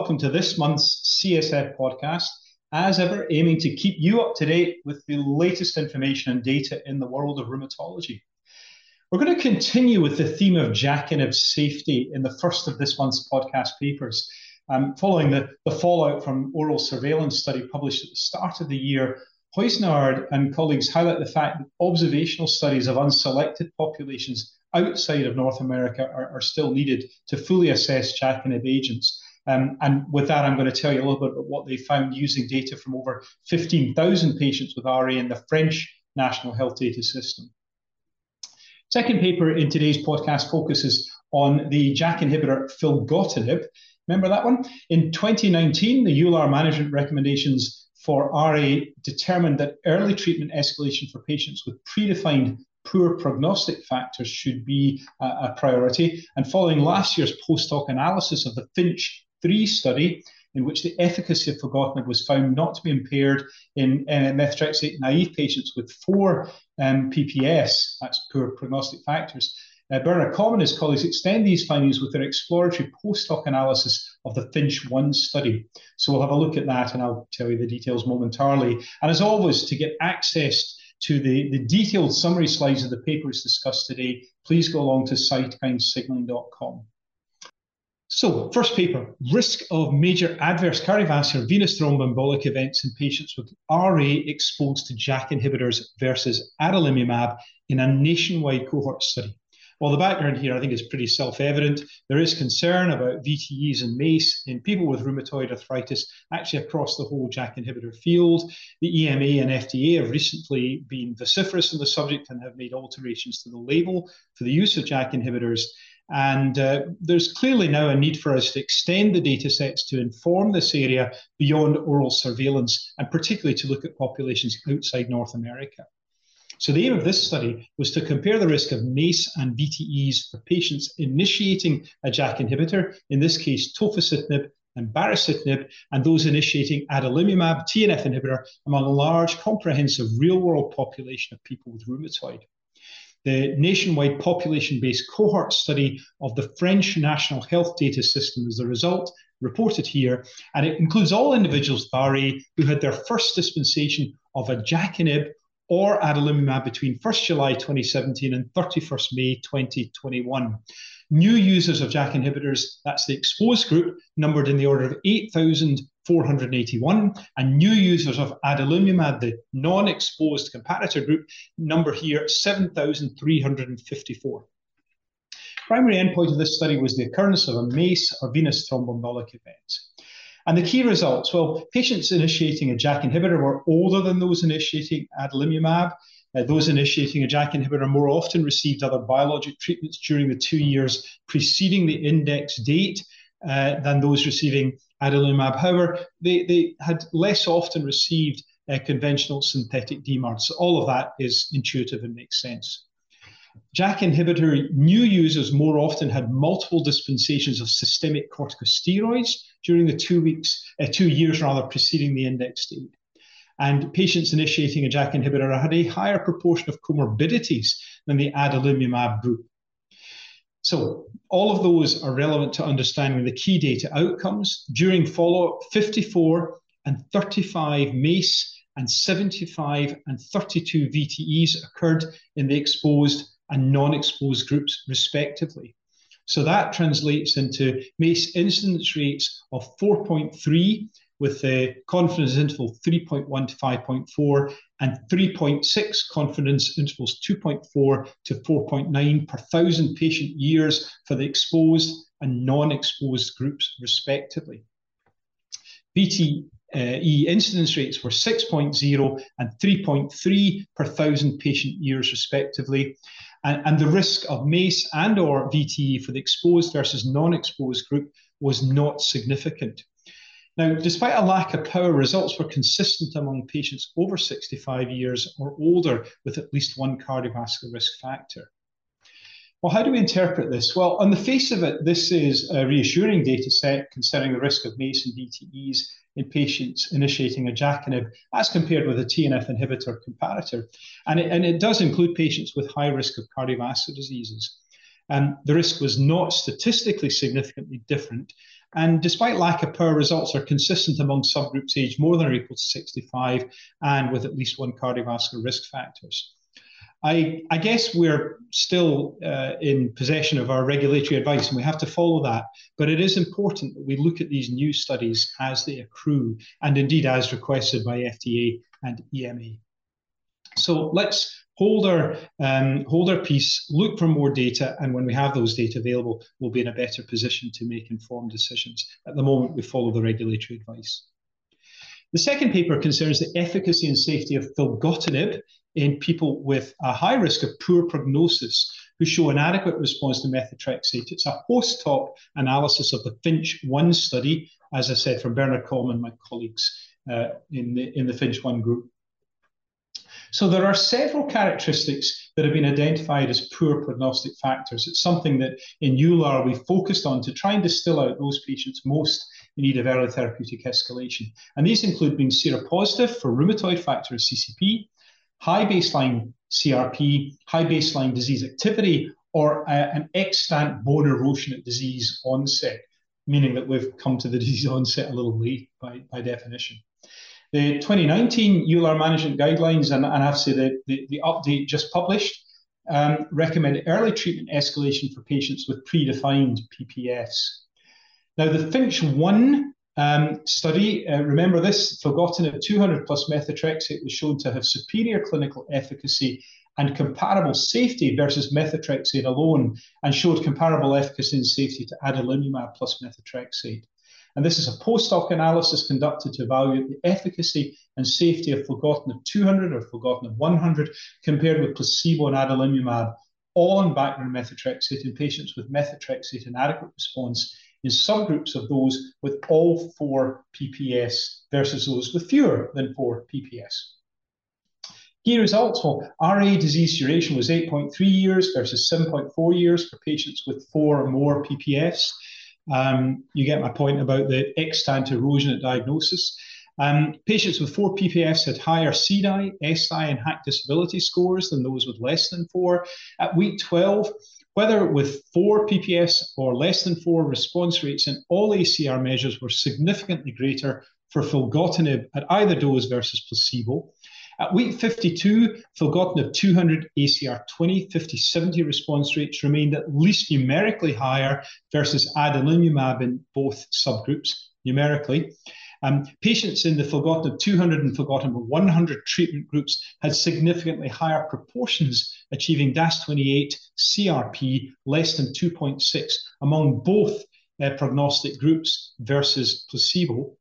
welcome to this month's CSF podcast. As ever, aiming to keep you up to date with the latest information and data in the world of rheumatology. We're going to continue with the theme of Jakafinib safety in the first of this month's podcast papers. Um, following the, the fallout from oral surveillance study published at the start of the year, Hoisnard and colleagues highlight the fact that observational studies of unselected populations outside of North America are, are still needed to fully assess Jakafinib agents. Um, and with that, I'm going to tell you a little bit about what they found using data from over 15,000 patients with RA in the French National Health Data System. Second paper in today's podcast focuses on the JAK inhibitor filgotinib. Remember that one? In 2019, the EULAR management recommendations for RA determined that early treatment escalation for patients with predefined poor prognostic factors should be a, priority. And following last year's post hoc analysis of the Finch 3 study, in which the efficacy of filgotinib was found not to be impaired in uh, methotrexate naive patients with four um, PPS, that's poor prognostic factors. Uh, Bernard Combe and his colleagues extend these findings with their exploratory post hoc analysis of the Finch 1 study. So we'll have a look at that and I'll tell you the details momentarily. And as always, to get access to the, the detailed summary slides of the papers discussed today, please go along to cytokinesignaling.com. So, first paper risk of major adverse cardiovascular venous thromboembolic events in patients with RA exposed to JAK inhibitors versus adalimumab in a nationwide cohort study. Well, the background here I think is pretty self-evident. There is concern about VTEs and MACE in people with rheumatoid arthritis, actually across the whole JAK inhibitor field. The EMA and FDA have recently been vociferous on the subject and have made alterations to the label for the use of JAK inhibitors. And uh, there's clearly now a need for us to extend the data sets to inform this area beyond oral surveillance, and particularly to look at populations outside North America. So the aim of this study was to compare the risk of MACE and VTEs for patients initiating a JAK inhibitor, in this case tofacitinib and baricitinib, and those initiating adalimumab, TNF inhibitor, among a large, comprehensive real-world population of people with rheumatoid. The nationwide population-based cohort study of the French National Health Data System is the result, reported here, and it includes all individuals with RA who had their first dispensation of a JAK inhibitor or adalimumab between 1st July 2017 and 31st May 2021. New users of JAK inhibitors, that's the exposed group, numbered in the order of 8,481, and new users of adalimumab, the non-exposed comparator group, number here 7,354. Primary endpoint of this study was the occurrence of a MACE or venous thromboembolic event. And the key results well, patients initiating a JAK inhibitor were older than those initiating adalimumab. Uh, those initiating a JAK inhibitor more often received other biologic treatments during the two years preceding the index date uh, than those receiving adalimumab. However, they, they had less often received uh, conventional synthetic DMARDs. So all of that is intuitive and makes sense. JAK inhibitor new users more often had multiple dispensations of systemic corticosteroids during the two weeks, uh, two years rather, preceding the index date. And patients initiating a JAK inhibitor had a higher proportion of comorbidities than the adalimumab group. So all of those are relevant to understanding the key data outcomes. During follow-up, 54 and 35 MACE and 75 and 32 VTEs occurred in the exposed and non-exposed groups respectively. So that translates into MACE incidence rates of 4.3 with the confidence interval 3.1 to 5.4 and 3.6 confidence intervals 2.4 to 4.9 per thousand patient years for the exposed and non-exposed groups respectively. VTE incidence rates were 6.0 and 3.3 per thousand patient years respectively and, and the risk of MACE and or VTE for the exposed versus non-exposed group was not significant. Now, despite a lack of power, results were consistent among patients over 65 years or older with at least one cardiovascular risk factor. Well, how do we interpret this? Well, on the face of it, this is a reassuring data set concerning the risk of MACE and VTEs in patients initiating a JAK as compared with a TNF inhibitor comparator. And it, and it does include patients with high risk of cardiovascular diseases. And the risk was not statistically significantly different. And despite lack of power, results are consistent among subgroups aged more than or equal to 65 and with at least one cardiovascular risk factors. I, I guess we're still uh, in possession of our regulatory advice and we have to follow that. But it is important that we look at these new studies as they accrue and indeed as requested by FDA and EMA. So let's hold our um, hold our peace, look for more data, and when we have those data available, we'll be in a better position to make informed decisions. At the moment, we follow the regulatory advice. The second paper concerns the efficacy and safety of filgotinib in people with a high risk of poor prognosis who show inadequate response to methotrexate. It's a post-hoc analysis of the Finch 1 study, as I said, from Bernard Coleman, my colleagues uh, in, the, in the Finch 1 group. So there are several characteristics that have been identified as poor prognostic factors. It's something that in EULAR we focused on to try and distill out those patients most in need of early therapeutic escalation. And these include being seropositive for rheumatoid factor CCP, high baseline CRP, high baseline disease activity, or uh, an extant bone erosion at disease onset, meaning that we've come to the disease onset a little late by, by definition. The 2019 EULAR management guidelines, and, and I have to say the, the, the update just published, um, recommend early treatment escalation for patients with predefined PPS. Now, the Finch 1 um, study, uh, remember this, filgotinib 200 plus methotrexate was shown to have superior clinical efficacy and comparable safety versus methotrexate alone, and showed comparable efficacy and safety to adalimumab plus methotrexate. And this is a post-hoc analysis conducted to evaluate the efficacy and safety of filgotinib 200 or filgotinib 100 compared with placebo and adalimumab, all on background methotrexate in patients with methotrexate inadequate response in subgroups of those with all four PPS versus those with fewer than four PPS. Key results, well, RA disease duration was 8.3 years versus 7.4 years for patients with four or more PPS. Um, you get my point about the extant erosion at diagnosis. Um, patients with four PPS had higher CDAI, SI, and HAQ disability scores than those with less than four. At week 12, whether with four PPS or less than four, response rates in all ACR measures were significantly greater for filgotinib at either dose versus placebo. At week 52, filgotinib 200 ACR 20, 50, 70 response rates remained at least numerically higher versus adalimumab in both subgroups numerically. Um, patients in the filgotinib 200 and filgotinib 100 treatment groups had significantly higher proportions, achieving DAS28 CRP less than 2.6 among both uh, prognostic groups versus placebo.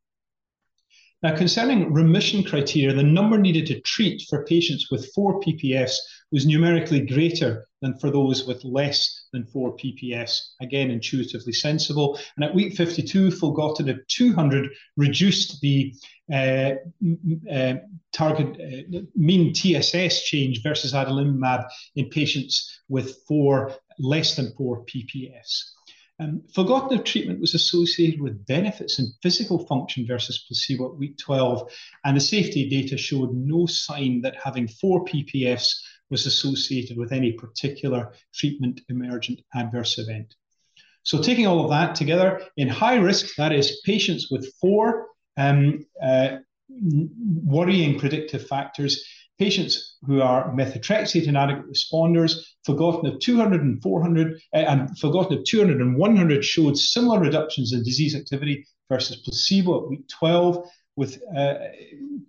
Now, concerning remission criteria, the number needed to treat for patients with four PPS was numerically greater than for those with less than four PPS. Again, intuitively sensible. And at week 52, filgotinib 200 reduced the uh, uh, target uh, mean TSS change versus adalimumab in patients with four less than four PPS. Um, filgotinib treatment was associated with benefits in physical function versus placebo at week 12, and the safety data showed no sign that having four PPFs was associated with any particular treatment emergent adverse event. So, taking all of that together, in high risk, that is patients with four um, uh, worrying predictive factors, patients who are methotrexate inadequate responders, filgotinib 200 and 400, uh, and filgotinib 200 and 100 showed similar reductions in disease activity versus placebo at week 12, with, uh,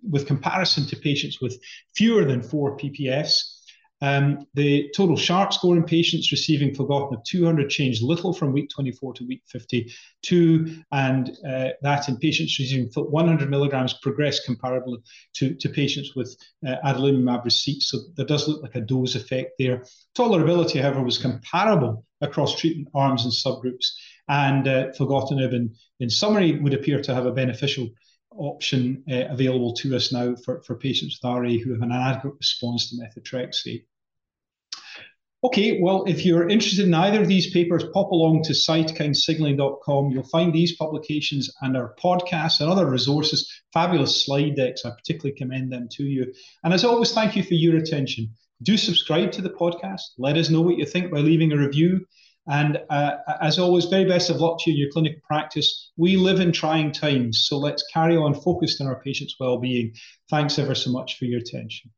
with comparison to patients with fewer than four PPS. Um, the total SHARP score in patients receiving filgotinib 200 changed little from week 24 to week 52, and uh, that in patients receiving 100 milligrams progressed comparable to, to patients with uh, adalimumab receipt. So there does look like a dose effect there. Tolerability, however, was comparable across treatment arms and subgroups, and uh, filgotinib, in, in summary, would appear to have a beneficial option uh, available to us now for, for patients with RA who have an inadequate response to methotrexate. Okay, well, if you're interested in either of these papers, pop along to cytokinesignaling.com. You'll find these publications and our podcasts and other resources, fabulous slide decks. I particularly commend them to you. And as always, thank you for your attention. Do subscribe to the podcast. Let us know what you think by leaving a review. And uh, as always, very best of luck to you in your clinical practice. We live in trying times, so let's carry on focused on our patients' well-being. Thanks ever so much for your attention.